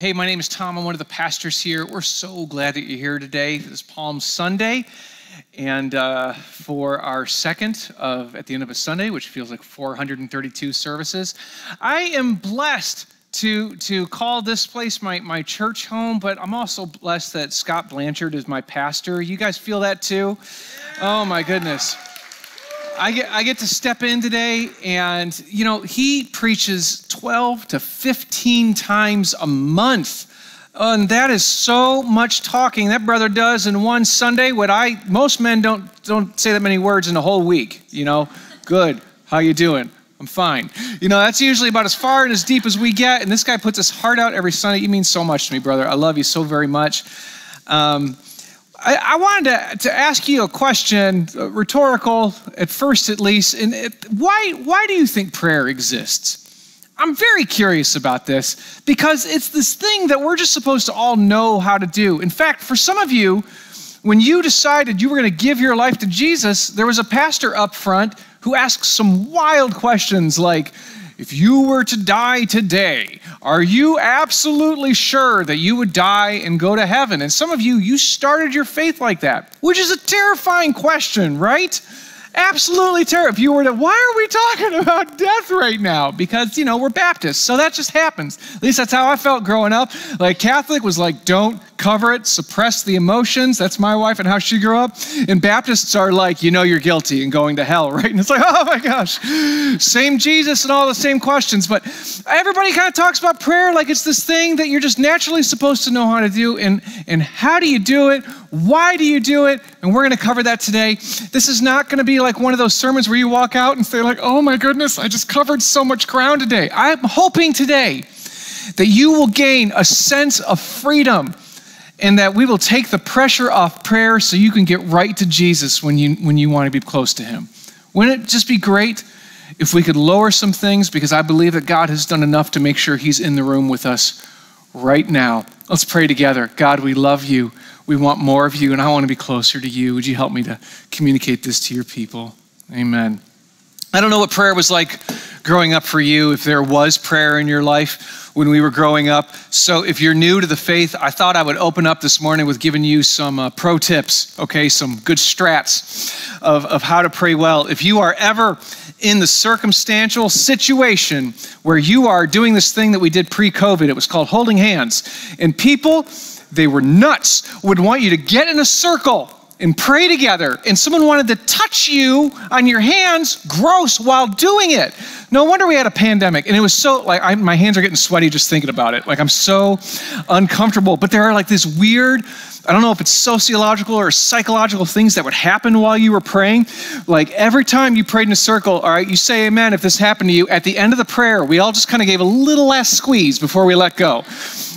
Hey, my name is Tom. I'm one of the pastors here. We're so glad that you're here today. This Palm Sunday, and uh, for our second of at the end of a Sunday, which feels like 432 services, I am blessed to to call this place my my church home. But I'm also blessed that Scott Blanchard is my pastor. You guys feel that too? Oh my goodness. I get, I get to step in today, and you know, he preaches 12 to 15 times a month. And that is so much talking that brother does in one Sunday. What I most men don't don't say that many words in a whole week. You know, good. How you doing? I'm fine. You know, that's usually about as far and as deep as we get. And this guy puts his heart out every Sunday. You mean so much to me, brother. I love you so very much. Um, I, I wanted to, to ask you a question, uh, rhetorical at first at least. And it, why, why do you think prayer exists? I'm very curious about this because it's this thing that we're just supposed to all know how to do. In fact, for some of you, when you decided you were going to give your life to Jesus, there was a pastor up front who asked some wild questions like, if you were to die today, are you absolutely sure that you would die and go to heaven? And some of you, you started your faith like that, which is a terrifying question, right? Absolutely terrible. If you were to, why are we talking about death right now? Because, you know, we're Baptists, so that just happens. At least that's how I felt growing up. Like, Catholic was like, don't cover it, suppress the emotions. That's my wife and how she grew up. And Baptists are like, you know, you're guilty and going to hell, right? And it's like, oh my gosh, same Jesus and all the same questions. But everybody kind of talks about prayer like it's this thing that you're just naturally supposed to know how to do. And, and how do you do it? Why do you do it? And we're going to cover that today. This is not going to be like one of those sermons where you walk out and say, like, oh my goodness, I just covered so much ground today. I'm hoping today that you will gain a sense of freedom and that we will take the pressure off prayer so you can get right to Jesus when you, when you want to be close to Him. Wouldn't it just be great if we could lower some things? Because I believe that God has done enough to make sure He's in the room with us right now. Let's pray together. God, we love you. We want more of you, and I want to be closer to you. Would you help me to communicate this to your people? Amen. I don't know what prayer was like growing up for you, if there was prayer in your life when we were growing up. So, if you're new to the faith, I thought I would open up this morning with giving you some uh, pro tips, okay, some good strats of, of how to pray well. If you are ever in the circumstantial situation where you are doing this thing that we did pre COVID, it was called holding hands, and people, they were nuts, would want you to get in a circle and pray together, and someone wanted to touch you on your hands, gross, while doing it. No wonder we had a pandemic. And it was so, like, I, my hands are getting sweaty just thinking about it. Like, I'm so uncomfortable. But there are like this weird, I don't know if it's sociological or psychological things that would happen while you were praying. Like, every time you prayed in a circle, all right, you say amen if this happened to you. At the end of the prayer, we all just kind of gave a little last squeeze before we let go.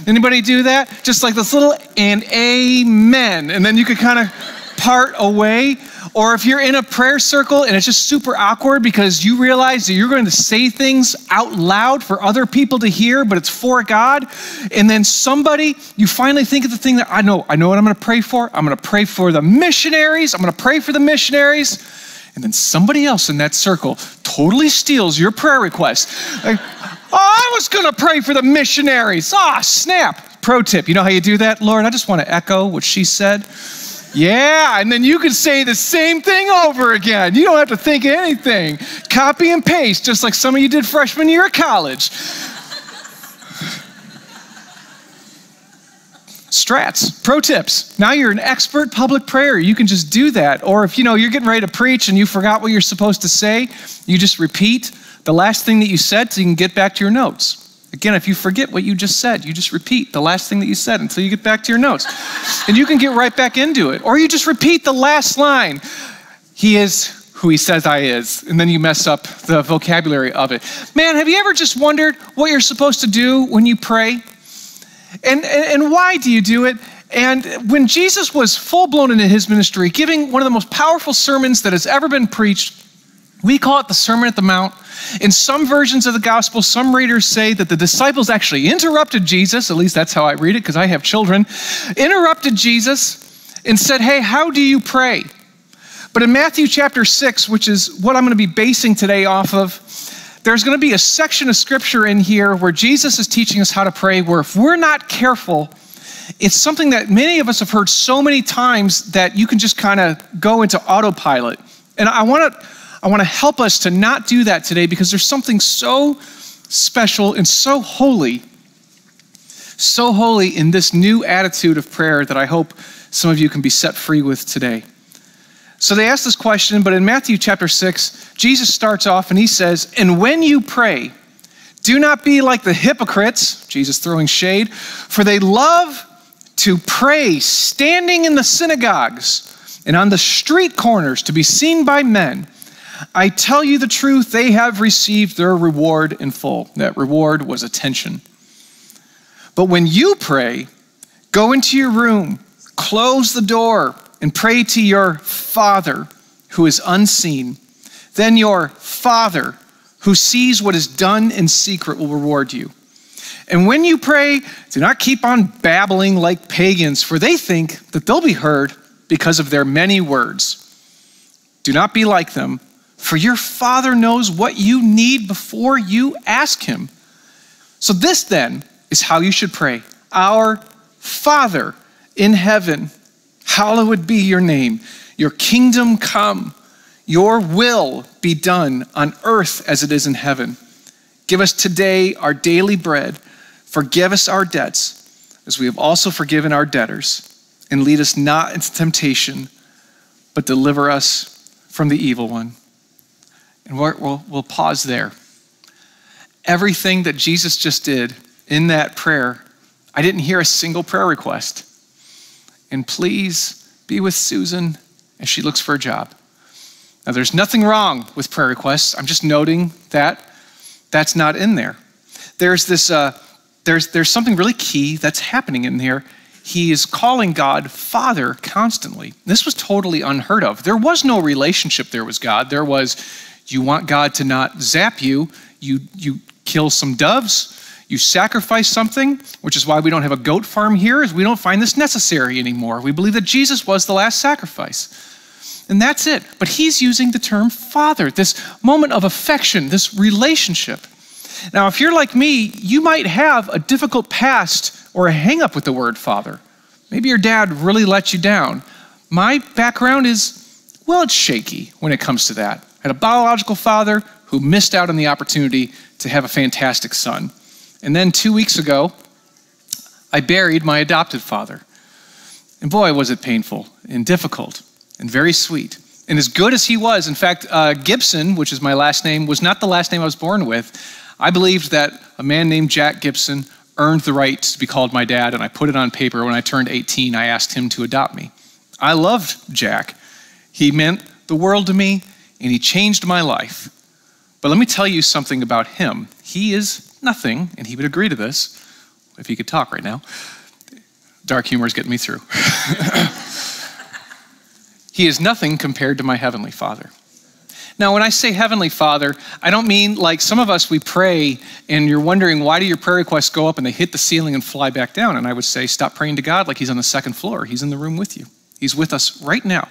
Anybody do that? Just like this little and amen. And then you could kind of part away, or if you're in a prayer circle and it's just super awkward because you realize that you're going to say things out loud for other people to hear, but it's for God, and then somebody, you finally think of the thing that I know, I know what I'm going to pray for. I'm going to pray for the missionaries. I'm going to pray for the missionaries. And then somebody else in that circle totally steals your prayer request. Like, oh, I was going to pray for the missionaries. Ah, oh, snap. Pro tip, you know how you do that? Lord, I just want to echo what she said. Yeah, and then you can say the same thing over again. You don't have to think of anything. Copy and paste, just like some of you did freshman year of college. Strats, pro tips. Now you're an expert public prayer. You can just do that. Or if you know you're getting ready to preach and you forgot what you're supposed to say, you just repeat the last thing that you said so you can get back to your notes. Again, if you forget what you just said, you just repeat the last thing that you said until you get back to your notes. and you can get right back into it. Or you just repeat the last line He is who He says I is. And then you mess up the vocabulary of it. Man, have you ever just wondered what you're supposed to do when you pray? And, and, and why do you do it? And when Jesus was full blown into his ministry, giving one of the most powerful sermons that has ever been preached, we call it the Sermon at the Mount. In some versions of the gospel, some readers say that the disciples actually interrupted Jesus, at least that's how I read it because I have children, interrupted Jesus and said, Hey, how do you pray? But in Matthew chapter 6, which is what I'm going to be basing today off of, there's going to be a section of scripture in here where Jesus is teaching us how to pray, where if we're not careful, it's something that many of us have heard so many times that you can just kind of go into autopilot. And I want to I want to help us to not do that today because there's something so special and so holy so holy in this new attitude of prayer that I hope some of you can be set free with today. So they ask this question, but in Matthew chapter 6, Jesus starts off and he says, And when you pray, do not be like the hypocrites, Jesus throwing shade, for they love to pray standing in the synagogues and on the street corners to be seen by men. I tell you the truth, they have received their reward in full. That reward was attention. But when you pray, go into your room, close the door, and pray to your Father who is unseen. Then your Father who sees what is done in secret will reward you. And when you pray, do not keep on babbling like pagans, for they think that they'll be heard because of their many words. Do not be like them, for your Father knows what you need before you ask Him. So, this then is how you should pray Our Father in heaven, hallowed be your name. Your kingdom come, your will be done on earth as it is in heaven. Give us today our daily bread. Forgive us our debts, as we have also forgiven our debtors. And lead us not into temptation, but deliver us from the evil one. And we'll, we'll pause there. Everything that Jesus just did in that prayer, I didn't hear a single prayer request. And please be with Susan as she looks for a job. Now, there's nothing wrong with prayer requests. I'm just noting that that's not in there. There's this, uh, there's, there's something really key that's happening in there. He is calling God Father constantly. This was totally unheard of. There was no relationship there with God. There was, you want God to not zap you, you, you kill some doves, you sacrifice something, which is why we don't have a goat farm here, is we don't find this necessary anymore. We believe that Jesus was the last sacrifice. And that's it. But he's using the term father, this moment of affection, this relationship. Now, if you're like me, you might have a difficult past or a hangup with the word father. Maybe your dad really let you down. My background is, well, it's shaky when it comes to that. Had a biological father who missed out on the opportunity to have a fantastic son. And then two weeks ago, I buried my adopted father. And boy, was it painful and difficult and very sweet. And as good as he was, in fact, uh, Gibson, which is my last name, was not the last name I was born with. I believed that a man named Jack Gibson earned the right to be called my dad, and I put it on paper. When I turned 18, I asked him to adopt me. I loved Jack. He meant the world to me, and he changed my life. But let me tell you something about him. He is nothing, and he would agree to this if he could talk right now. Dark humor is getting me through. he is nothing compared to my heavenly Father. Now, when I say Heavenly Father, I don't mean like some of us, we pray and you're wondering why do your prayer requests go up and they hit the ceiling and fly back down? And I would say, stop praying to God like He's on the second floor. He's in the room with you, He's with us right now.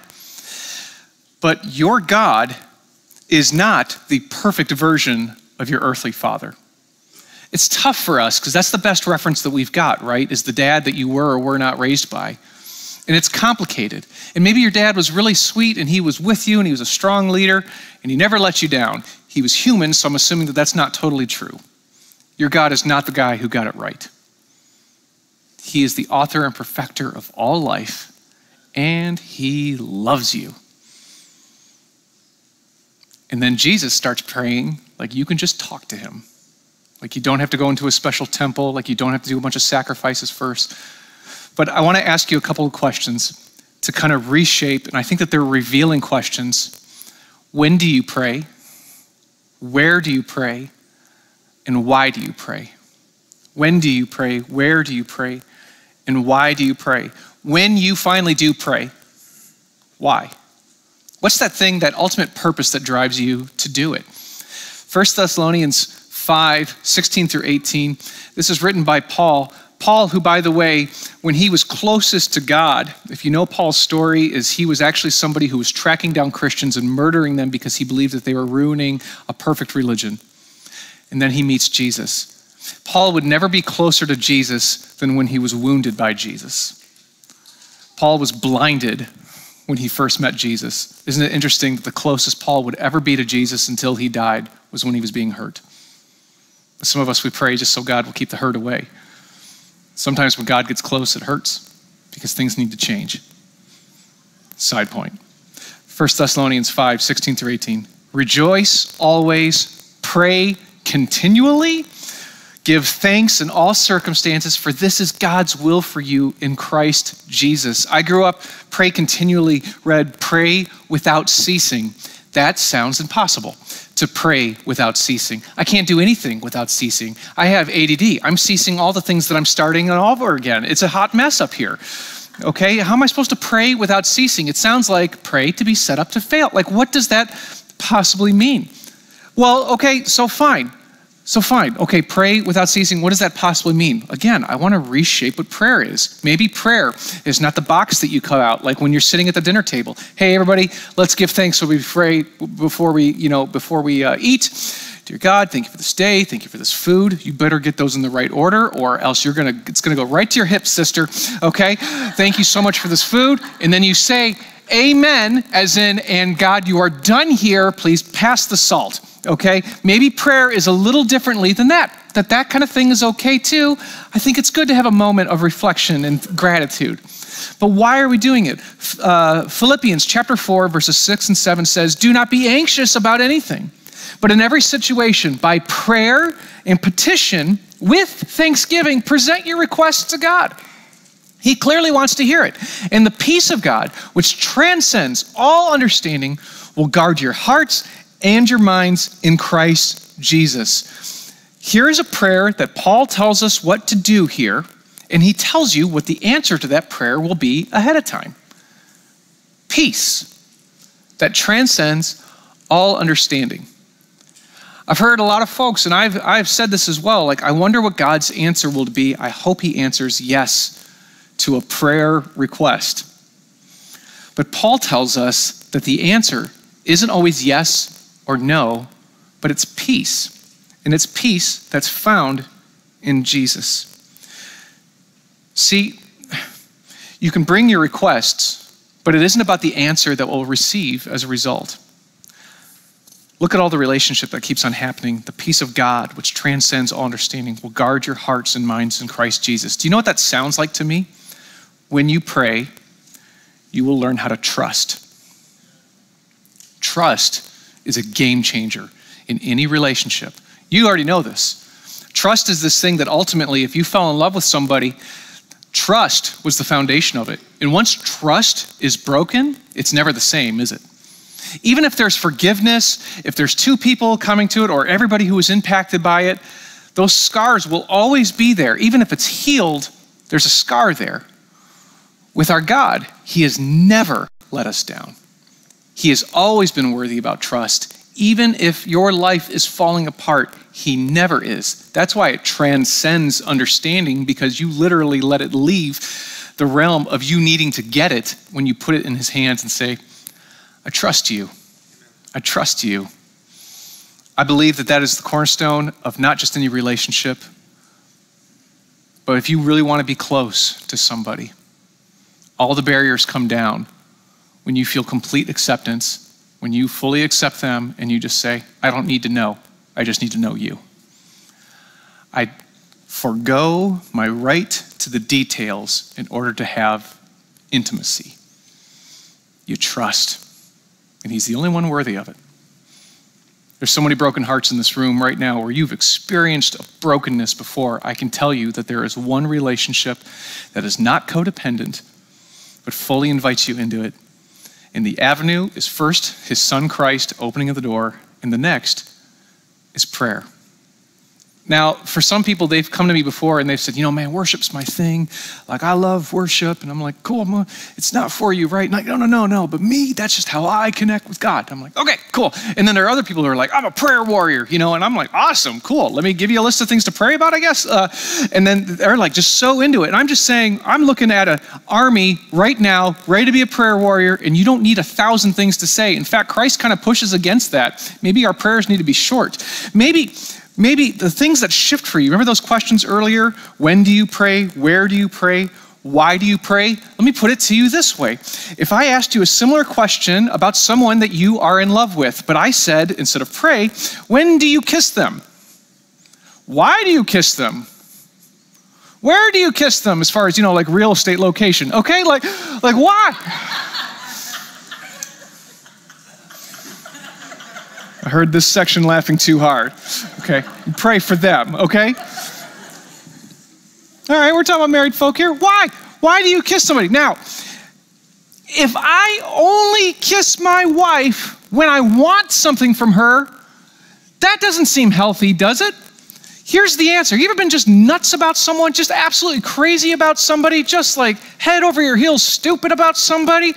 But your God is not the perfect version of your earthly father. It's tough for us because that's the best reference that we've got, right? Is the dad that you were or were not raised by. And it's complicated. And maybe your dad was really sweet and he was with you and he was a strong leader and he never let you down. He was human, so I'm assuming that that's not totally true. Your God is not the guy who got it right. He is the author and perfecter of all life, and he loves you. And then Jesus starts praying like you can just talk to him. Like you don't have to go into a special temple, like you don't have to do a bunch of sacrifices first. But I want to ask you a couple of questions to kind of reshape, and I think that they're revealing questions. When do you pray? Where do you pray? And why do you pray? When do you pray? Where do you pray? And why do you pray? When you finally do pray, why? What's that thing, that ultimate purpose that drives you to do it? 1 Thessalonians 5 16 through 18. This is written by Paul. Paul, who, by the way, when he was closest to God, if you know Paul's story, is he was actually somebody who was tracking down Christians and murdering them because he believed that they were ruining a perfect religion. and then he meets Jesus. Paul would never be closer to Jesus than when he was wounded by Jesus. Paul was blinded when he first met Jesus. Isn't it interesting that the closest Paul would ever be to Jesus until he died was when he was being hurt? Some of us, we pray just so God will keep the hurt away. Sometimes when God gets close, it hurts because things need to change. Side point 1 Thessalonians 5 16 through 18. Rejoice always, pray continually, give thanks in all circumstances, for this is God's will for you in Christ Jesus. I grew up, pray continually, read, pray without ceasing. That sounds impossible to pray without ceasing. I can't do anything without ceasing. I have ADD. I'm ceasing all the things that I'm starting all over again. It's a hot mess up here. Okay, how am I supposed to pray without ceasing? It sounds like pray to be set up to fail. Like, what does that possibly mean? Well, okay, so fine. So, fine, okay, pray without ceasing. What does that possibly mean? Again, I want to reshape what prayer is. Maybe prayer is not the box that you cut out, like when you're sitting at the dinner table. Hey, everybody, let's give thanks so we before we, you know, before we uh, eat. Dear God, thank you for this day. Thank you for this food. You better get those in the right order, or else you're gonna, it's gonna go right to your hips, sister. Okay? Thank you so much for this food. And then you say, Amen, as in, and God, you are done here. Please pass the salt okay? Maybe prayer is a little differently than that. That that kind of thing is okay too. I think it's good to have a moment of reflection and gratitude. But why are we doing it? Uh, Philippians chapter 4, verses 6 and 7 says, Do not be anxious about anything, but in every situation, by prayer and petition, with thanksgiving, present your requests to God. He clearly wants to hear it. And the peace of God, which transcends all understanding, will guard your hearts and your minds in Christ Jesus. Here is a prayer that Paul tells us what to do here, and he tells you what the answer to that prayer will be ahead of time peace that transcends all understanding. I've heard a lot of folks, and I've, I've said this as well, like, I wonder what God's answer will be. I hope he answers yes to a prayer request. But Paul tells us that the answer isn't always yes or no, but it's peace. And it's peace that's found in Jesus. See, you can bring your requests, but it isn't about the answer that we'll receive as a result. Look at all the relationship that keeps on happening. The peace of God, which transcends all understanding, will guard your hearts and minds in Christ Jesus. Do you know what that sounds like to me? When you pray, you will learn how to trust. Trust is a game changer in any relationship. You already know this. Trust is this thing that ultimately, if you fell in love with somebody, trust was the foundation of it. And once trust is broken, it's never the same, is it? Even if there's forgiveness, if there's two people coming to it, or everybody who was impacted by it, those scars will always be there. Even if it's healed, there's a scar there. With our God, He has never let us down. He has always been worthy about trust. Even if your life is falling apart, He never is. That's why it transcends understanding because you literally let it leave the realm of you needing to get it when you put it in His hands and say, I trust you. I trust you. I believe that that is the cornerstone of not just any relationship, but if you really want to be close to somebody, all the barriers come down when you feel complete acceptance, when you fully accept them and you just say, I don't need to know, I just need to know you. I forego my right to the details in order to have intimacy. You trust, and He's the only one worthy of it. There's so many broken hearts in this room right now where you've experienced a brokenness before. I can tell you that there is one relationship that is not codependent, but fully invites you into it and the avenue is first his son Christ opening of the door, and the next is prayer. Now, for some people, they've come to me before and they've said, you know, man, worship's my thing. Like, I love worship. And I'm like, cool, I'm, it's not for you, right? Like, no, no, no, no. But me, that's just how I connect with God. I'm like, okay, cool. And then there are other people who are like, I'm a prayer warrior, you know, and I'm like, awesome, cool. Let me give you a list of things to pray about, I guess. Uh, and then they're like, just so into it. And I'm just saying, I'm looking at an army right now, ready to be a prayer warrior, and you don't need a thousand things to say. In fact, Christ kind of pushes against that. Maybe our prayers need to be short. Maybe maybe the things that shift for you. Remember those questions earlier? When do you pray? Where do you pray? Why do you pray? Let me put it to you this way. If I asked you a similar question about someone that you are in love with, but I said, instead of pray, when do you kiss them? Why do you kiss them? Where do you kiss them as far as, you know, like real estate location? Okay, like, like why? Heard this section laughing too hard. Okay, pray for them, okay? All right, we're talking about married folk here. Why? Why do you kiss somebody? Now, if I only kiss my wife when I want something from her, that doesn't seem healthy, does it? Here's the answer. You ever been just nuts about someone, just absolutely crazy about somebody, just like head over your heels stupid about somebody?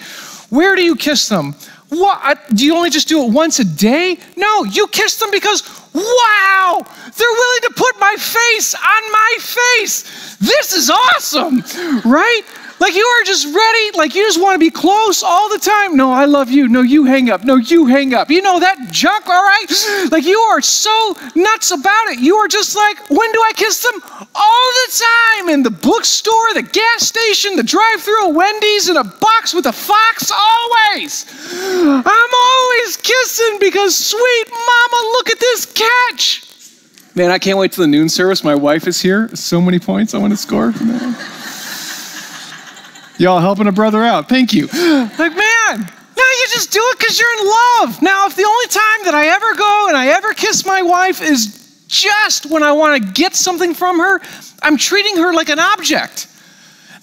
Where do you kiss them? What? Do you only just do it once a day? No, you kiss them because, wow, they're willing to put my face on my face. This is awesome, right? Like you are just ready, like you just want to be close all the time. No, I love you. No, you hang up. No, you hang up. You know that junk, all right? Like you are so nuts about it. You are just like, when do I kiss them? All the time. In the bookstore, the gas station, the drive through Wendy's, in a box with a fox, always. I'm always kissing because, sweet mama, look at this Man, I can't wait till the noon service. My wife is here. So many points I want to score from that. Y'all helping a brother out. Thank you. Like, man, now you just do it because you're in love. Now, if the only time that I ever go and I ever kiss my wife is just when I want to get something from her, I'm treating her like an object.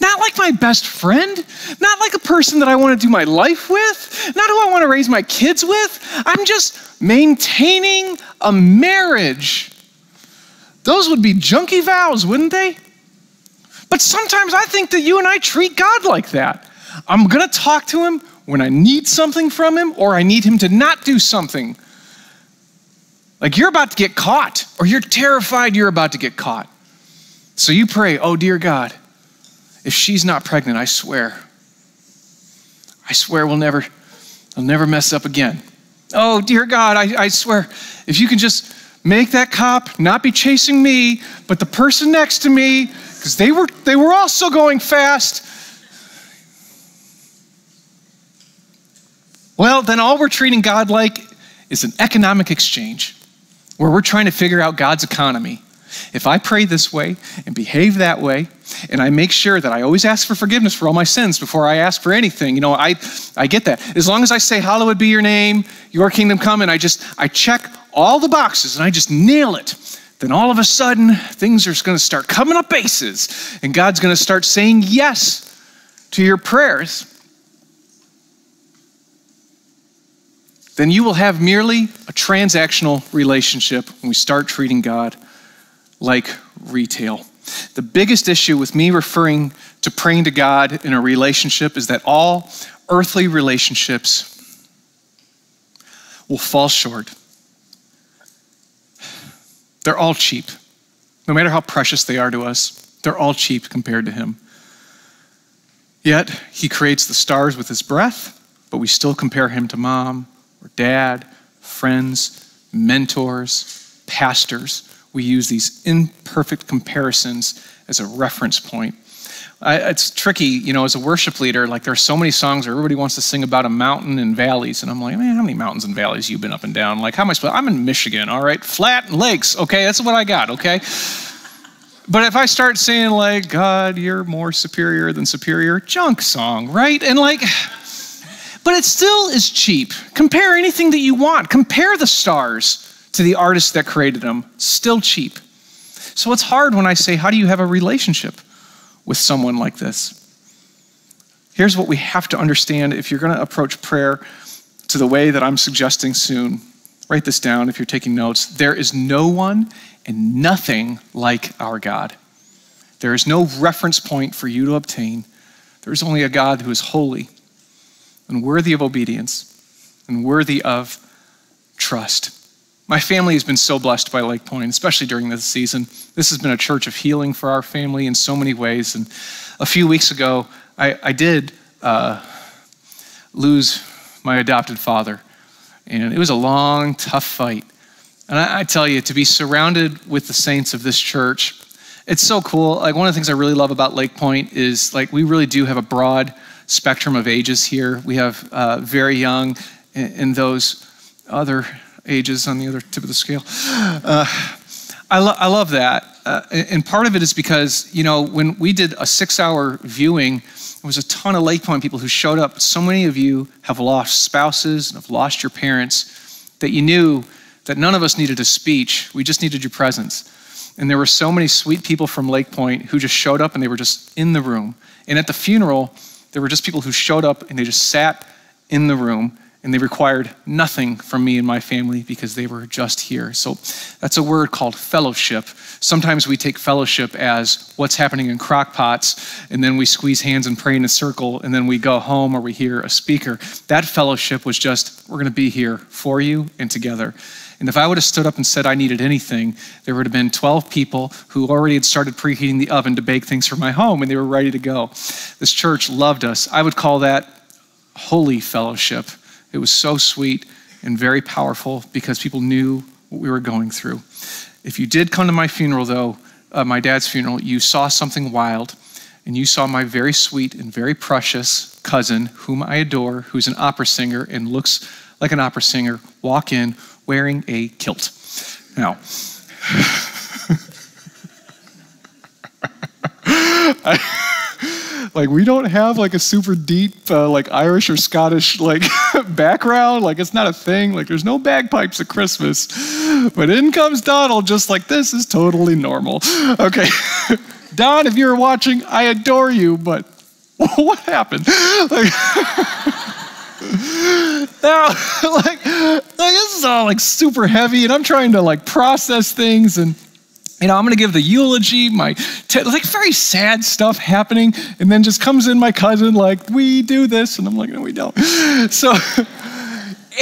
Not like my best friend, not like a person that I want to do my life with, not who I want to raise my kids with. I'm just maintaining a marriage. Those would be junky vows, wouldn't they? But sometimes I think that you and I treat God like that. I'm going to talk to him when I need something from him or I need him to not do something. Like you're about to get caught or you're terrified you're about to get caught. So you pray, oh, dear God, if she's not pregnant, I swear, I swear we'll never, I'll never mess up again. Oh, dear God, I, I swear, if you can just make that cop not be chasing me, but the person next to me, because they were, they were also going fast. Well, then all we're treating God like is an economic exchange where we're trying to figure out God's economy. If I pray this way and behave that way, and I make sure that I always ask for forgiveness for all my sins before I ask for anything, you know, I, I get that. As long as I say, Hallowed be your name, your kingdom come, and I just, I check all the boxes and I just nail it, then all of a sudden things are going to start coming up bases and God's going to start saying yes to your prayers. Then you will have merely a transactional relationship when we start treating God like retail. The biggest issue with me referring to praying to God in a relationship is that all earthly relationships will fall short they're all cheap. No matter how precious they are to us, they're all cheap compared to Him. Yet, He creates the stars with His breath, but we still compare Him to mom or dad, friends, mentors, pastors. We use these imperfect comparisons as a reference point I, it's tricky, you know, as a worship leader, like there's so many songs where everybody wants to sing about a mountain and valleys. And I'm like, man, how many mountains and valleys you've been up and down? Like, how am I supposed I'm in Michigan, all right? Flat and lakes, okay? That's what I got, okay? But if I start saying, like, God, you're more superior than superior, junk song, right? And like, but it still is cheap. Compare anything that you want. Compare the stars to the artist that created them. Still cheap. So it's hard when I say, how do you have a relationship? with someone like this. Here's what we have to understand if you're going to approach prayer to the way that I'm suggesting soon. Write this down if you're taking notes. There is no one and nothing like our God. There is no reference point for you to obtain. There is only a God who is holy and worthy of obedience and worthy of trust. My family has been so blessed by Lake Point, especially during this season. This has been a church of healing for our family in so many ways. And a few weeks ago, I, I did uh, lose my adopted father. And it was a long, tough fight. And I, I tell you, to be surrounded with the saints of this church, it's so cool. Like one of the things I really love about Lake Point is like we really do have a broad spectrum of ages here. We have uh, very young and, those other ages on the other tip of the scale. Uh, I, lo- I love that. Uh, and part of it is because, you know, when we did a six hour viewing, there was a ton of Lake Point people who showed up. So many of you have lost spouses and have lost your parents that you knew that none of us needed a speech. We just needed your presence. And there were so many sweet people from Lake Point who just showed up and they were just in the room. And at the funeral, there were just people who showed up and they just sat in the room and they required nothing from me and my family because they were just here. So that's a word called fellowship. Sometimes we take fellowship as what's happening in crockpots, and then we squeeze hands and pray in a circle, and then we go home or we hear a speaker. That fellowship was just, we're going to be here for you and together. And if I would have stood up and said I needed anything, there would have been 12 people who already had started preheating the oven to bake things for my home and they were ready to go. This church loved us. I would call that holy fellowship. It was so sweet and very powerful because people knew what we were going through. If you did come to my funeral, though, uh, my dad's funeral, you saw something wild and you saw my very sweet and very precious cousin, whom I adore, who's an opera singer and looks like an opera singer, walk in wearing a kilt. Now, I, like we don't have like a super deep uh, like Irish or Scottish like background. Like it's not a thing. Like there's no bagpipes at Christmas, but in comes Donald just like this is totally normal. Okay, Don, if you're watching, I adore you, but what happened? Like. now, like, like this is all like super heavy, and I'm trying to like process things, and you know, I'm gonna give the eulogy, my te- like very sad stuff happening, and then just comes in my cousin like, we do this, and I'm like, no, we don't. So,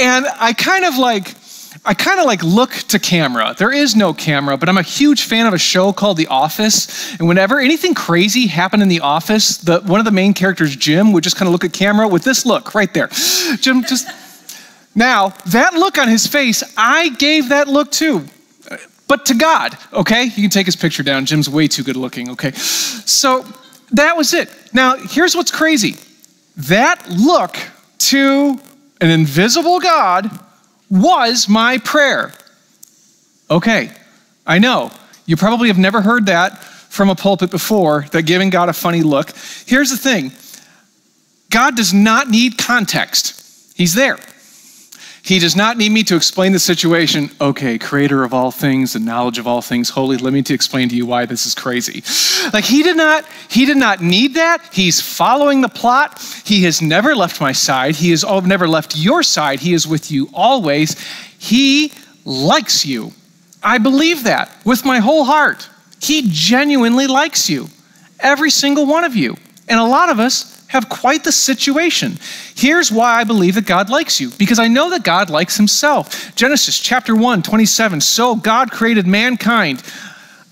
and I kind of like I kind of like look to camera. There is no camera, but I'm a huge fan of a show called The Office. And whenever anything crazy happened in The Office, the, one of the main characters, Jim, would just kind of look at camera with this look right there. Jim just. Now, that look on his face, I gave that look too. But to God, okay? You can take his picture down. Jim's way too good looking, okay? So that was it. Now, here's what's crazy that look to an invisible God was my prayer. Okay, I know. You probably have never heard that from a pulpit before, that giving God a funny look. Here's the thing God does not need context, He's there. He does not need me to explain the situation. Okay, creator of all things and knowledge of all things, holy, let me to explain to you why this is crazy. Like he did not, he did not need that. He's following the plot. He has never left my side. He has never left your side. He is with you always. He likes you. I believe that with my whole heart. He genuinely likes you, every single one of you. And a lot of us have quite the situation. Here's why I believe that God likes you because I know that God likes himself. Genesis chapter 1, 27. So God created mankind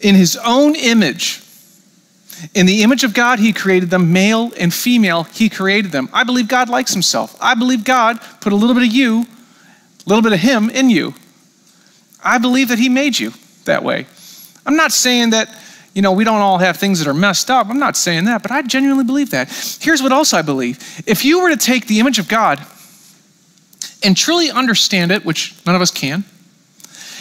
in his own image. In the image of God, he created them, male and female, he created them. I believe God likes himself. I believe God put a little bit of you, a little bit of him in you. I believe that he made you that way. I'm not saying that you know, we don't all have things that are messed up. I'm not saying that, but I genuinely believe that. Here's what else I believe if you were to take the image of God and truly understand it, which none of us can,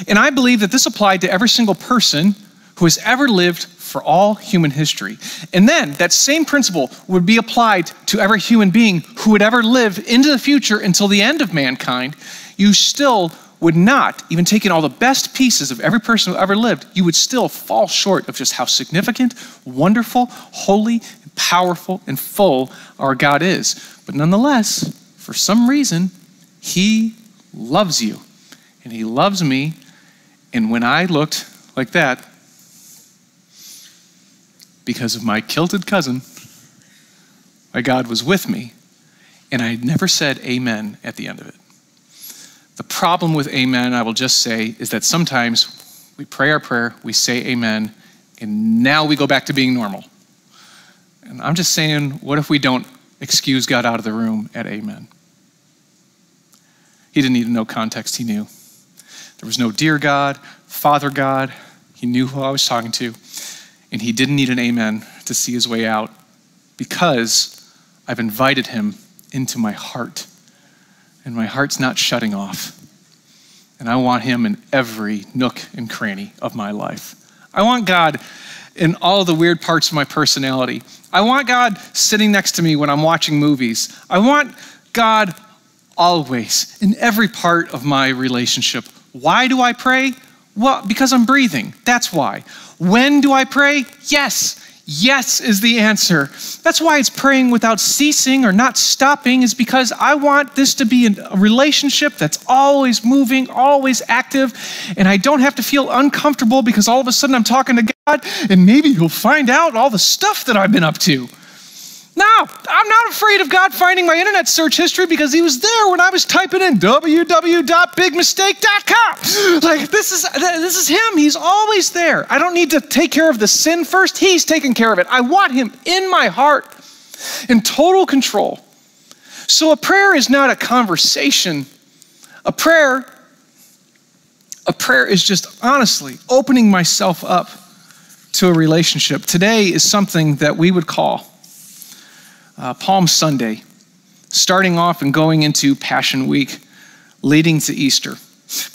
and I believe that this applied to every single person who has ever lived for all human history. And then that same principle would be applied to every human being who would ever live into the future until the end of mankind. You still would not, even taking all the best pieces of every person who ever lived, you would still fall short of just how significant, wonderful, holy, powerful, and full our God is. But nonetheless, for some reason, He loves you and He loves me. And when I looked like that, because of my kilted cousin, my God was with me, and I never said amen at the end of it. The problem with amen, I will just say, is that sometimes we pray our prayer, we say amen, and now we go back to being normal. And I'm just saying, what if we don't excuse God out of the room at amen? He didn't need know context, he knew. There was no dear God, Father God. He knew who I was talking to, and he didn't need an amen to see his way out because I've invited him into my heart, and my heart's not shutting off. And I want him in every nook and cranny of my life. I want God in all the weird parts of my personality. I want God sitting next to me when I'm watching movies. I want God always in every part of my relationship. Why do I pray? Well, because I'm breathing. That's why. When do I pray? Yes. Yes is the answer. That's why it's praying without ceasing or not stopping, is because I want this to be a relationship that's always moving, always active, and I don't have to feel uncomfortable because all of a sudden I'm talking to God and maybe He'll find out all the stuff that I've been up to. No, I'm not afraid of God finding my internet search history because he was there when I was typing in www.bigmistake.com. Like this is this is him. He's always there. I don't need to take care of the sin first. He's taking care of it. I want him in my heart in total control. So a prayer is not a conversation. A prayer a prayer is just honestly opening myself up to a relationship. Today is something that we would call uh, Palm Sunday, starting off and going into Passion Week, leading to Easter.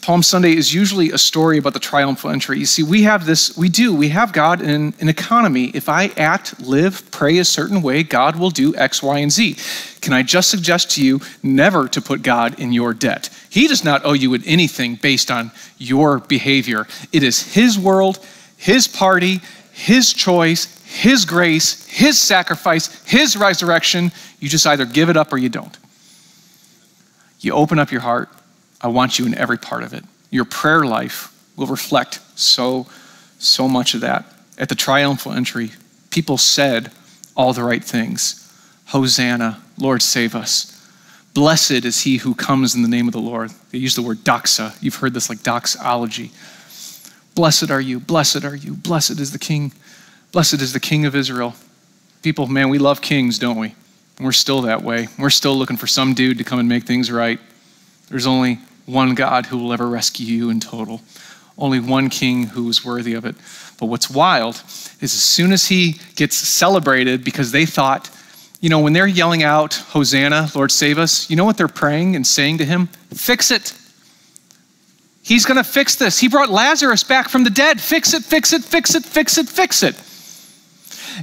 Palm Sunday is usually a story about the triumphal entry. You see, we have this, we do, we have God in an economy. If I act, live, pray a certain way, God will do X, Y, and Z. Can I just suggest to you never to put God in your debt? He does not owe you anything based on your behavior. It is His world, His party, His choice, his grace, His sacrifice, His resurrection. You just either give it up or you don't. You open up your heart. I want you in every part of it. Your prayer life will reflect so, so much of that. At the triumphal entry, people said all the right things Hosanna, Lord, save us. Blessed is he who comes in the name of the Lord. They use the word doxa. You've heard this like doxology. Blessed are you, blessed are you, blessed is the King Blessed is the King of Israel. People, man, we love kings, don't we? And we're still that way. We're still looking for some dude to come and make things right. There's only one God who will ever rescue you in total. Only one king who is worthy of it. But what's wild is as soon as he gets celebrated because they thought, you know, when they're yelling out, Hosanna, Lord save us, you know what they're praying and saying to him? Fix it. He's going to fix this. He brought Lazarus back from the dead. Fix it, fix it, fix it, fix it, fix it.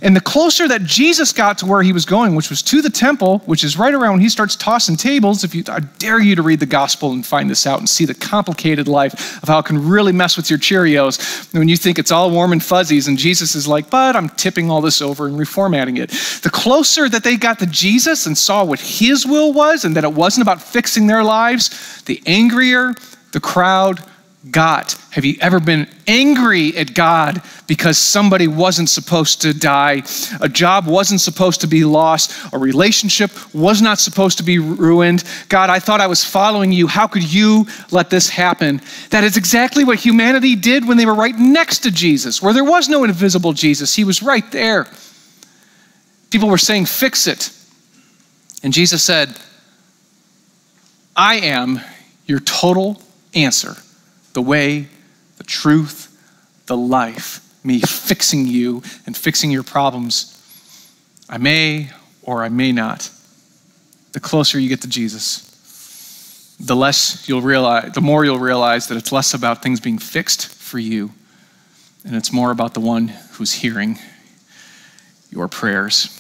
And the closer that Jesus got to where he was going, which was to the temple, which is right around when he starts tossing tables, if you I dare you to read the gospel and find this out and see the complicated life of how it can really mess with your Cheerios when you think it's all warm and fuzzies and Jesus is like, "But I'm tipping all this over and reformatting it." The closer that they got to Jesus and saw what his will was and that it wasn't about fixing their lives, the angrier the crowd got. Have you ever been angry at God because somebody wasn't supposed to die? A job wasn't supposed to be lost. A relationship was not supposed to be ruined. God, I thought I was following you. How could you let this happen? That is exactly what humanity did when they were right next to Jesus, where there was no invisible Jesus. He was right there. People were saying, Fix it. And Jesus said, I am your total answer the way, the truth, the life, me fixing you and fixing your problems. I may or I may not. The closer you get to Jesus, the less you'll realize, the more you'll realize that it's less about things being fixed for you, and it's more about the one who's hearing your prayers.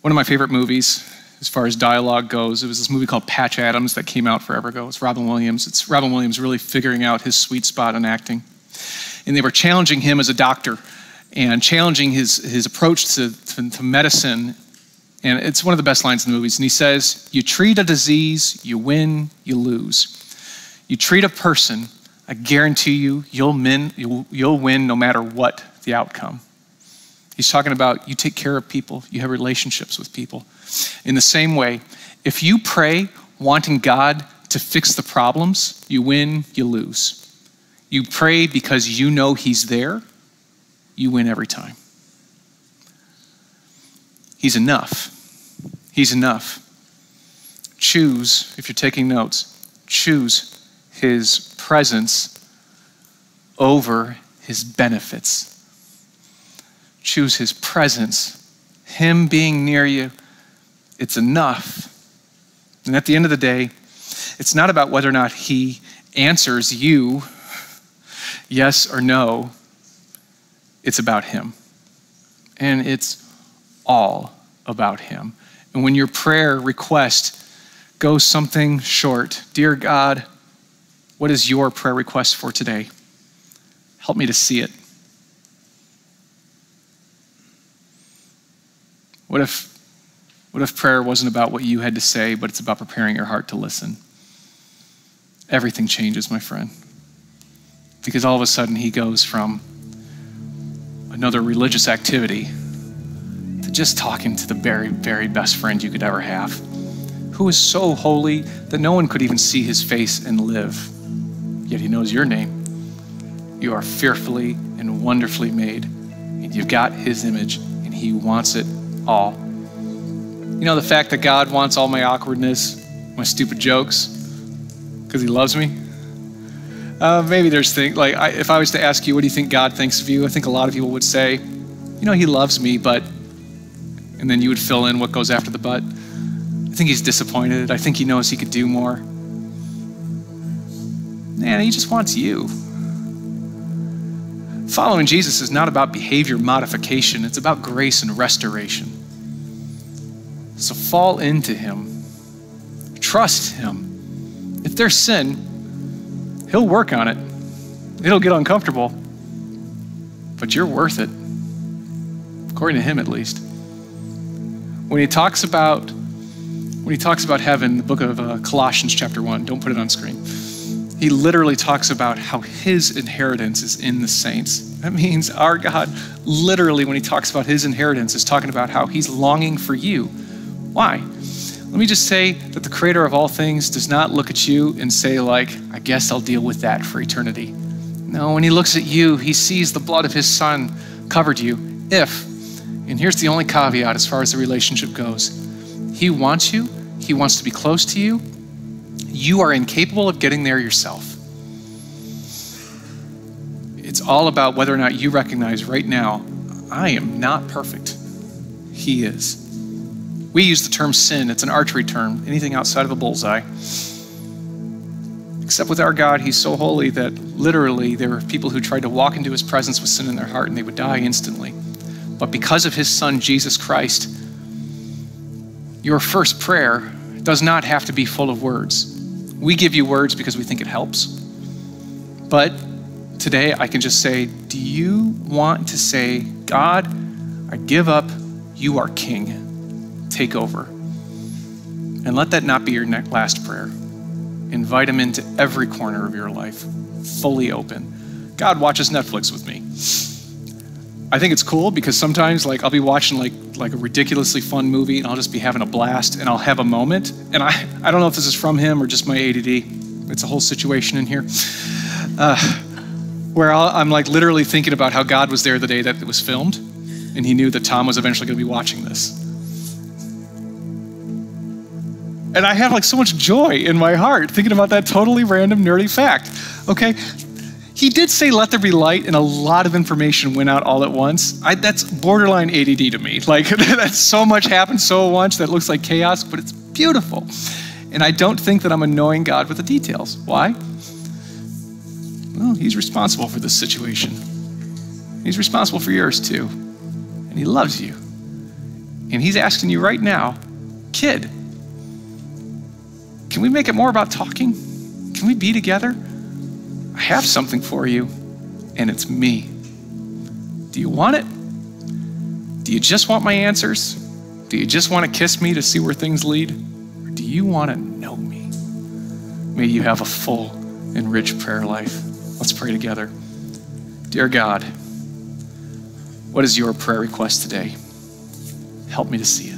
One of my favorite movies as far as dialogue goes. It was this movie called Patch Adams that came out forever ago. It's Robin Williams. It's Robin Williams really figuring out his sweet spot in acting. And they were challenging him as a doctor and challenging his, his approach to, to, to medicine. And it's one of the best lines in the movies. And he says, You treat a disease, you win, you lose. You treat a person, I guarantee you, you'll win, you'll, you'll win no matter what the outcome. He's talking about you take care of people, you have relationships with people. In the same way, if you pray wanting God to fix the problems, you win, you lose. You pray because you know He's there, you win every time. He's enough. He's enough. Choose, if you're taking notes, choose His presence over his benefits. Choose his presence. Him being near you, it's enough. And at the end of the day, it's not about whether or not he answers you yes or no, it's about him. And it's all about him. And when your prayer request goes something short, dear God, what is your prayer request for today? Help me to see it. What if, what if prayer wasn't about what you had to say, but it's about preparing your heart to listen? Everything changes, my friend. Because all of a sudden, he goes from another religious activity to just talking to the very, very best friend you could ever have, who is so holy that no one could even see his face and live. Yet he knows your name. You are fearfully and wonderfully made, and you've got his image, and he wants it all. You know, the fact that God wants all my awkwardness, my stupid jokes, because he loves me. Uh, maybe there's things like I, if I was to ask you, what do you think God thinks of you? I think a lot of people would say, you know, he loves me, but, and then you would fill in what goes after the but. I think he's disappointed. I think he knows he could do more. Man, he just wants you. Following Jesus is not about behavior modification, it's about grace and restoration. So fall into Him, trust Him. If there's sin, He'll work on it, it'll get uncomfortable, but you're worth it, according to Him at least. When He talks about when he talks about heaven, the book of uh, Colossians, chapter 1, don't put it on screen he literally talks about how his inheritance is in the saints. That means our God, literally, when he talks about his inheritance, is talking about how he's longing for you. Why? Let me just say that the creator of all things does not look at you and say, like, I guess I'll deal with that for eternity. No, when he looks at you, he sees the blood of his son covered you. If, and here's the only caveat as far as the relationship goes, he wants you, he wants to be close to you, you are incapable of getting there yourself. It's all about whether or not you recognize right now, I am not perfect. He is. We use the term sin, it's an archery term, anything outside of a bullseye. Except with our God, He's so holy that literally there were people who tried to walk into His presence with sin in their heart and they would die instantly. But because of His Son, Jesus Christ, your first prayer does not have to be full of words. We give you words because we think it helps. But today I can just say, Do you want to say, God, I give up, you are king, take over? And let that not be your last prayer. Invite him into every corner of your life, fully open. God watches Netflix with me. I think it's cool because sometimes like I'll be watching like like a ridiculously fun movie and I'll just be having a blast and I'll have a moment and I I don't know if this is from him or just my ADD. It's a whole situation in here. Uh, where i am like literally thinking about how God was there the day that it was filmed and he knew that Tom was eventually going to be watching this. And I have like so much joy in my heart thinking about that totally random nerdy fact. Okay, he did say, let there be light, and a lot of information went out all at once. I, that's borderline ADD to me. Like, that so much happened so once that looks like chaos, but it's beautiful. And I don't think that I'm annoying God with the details. Why? Well, He's responsible for this situation. He's responsible for yours too. And He loves you. And He's asking you right now, kid, can we make it more about talking? Can we be together? I have something for you, and it's me. Do you want it? Do you just want my answers? Do you just want to kiss me to see where things lead? Or do you want to know me? May you have a full and rich prayer life. Let's pray together. Dear God, what is your prayer request today? Help me to see it.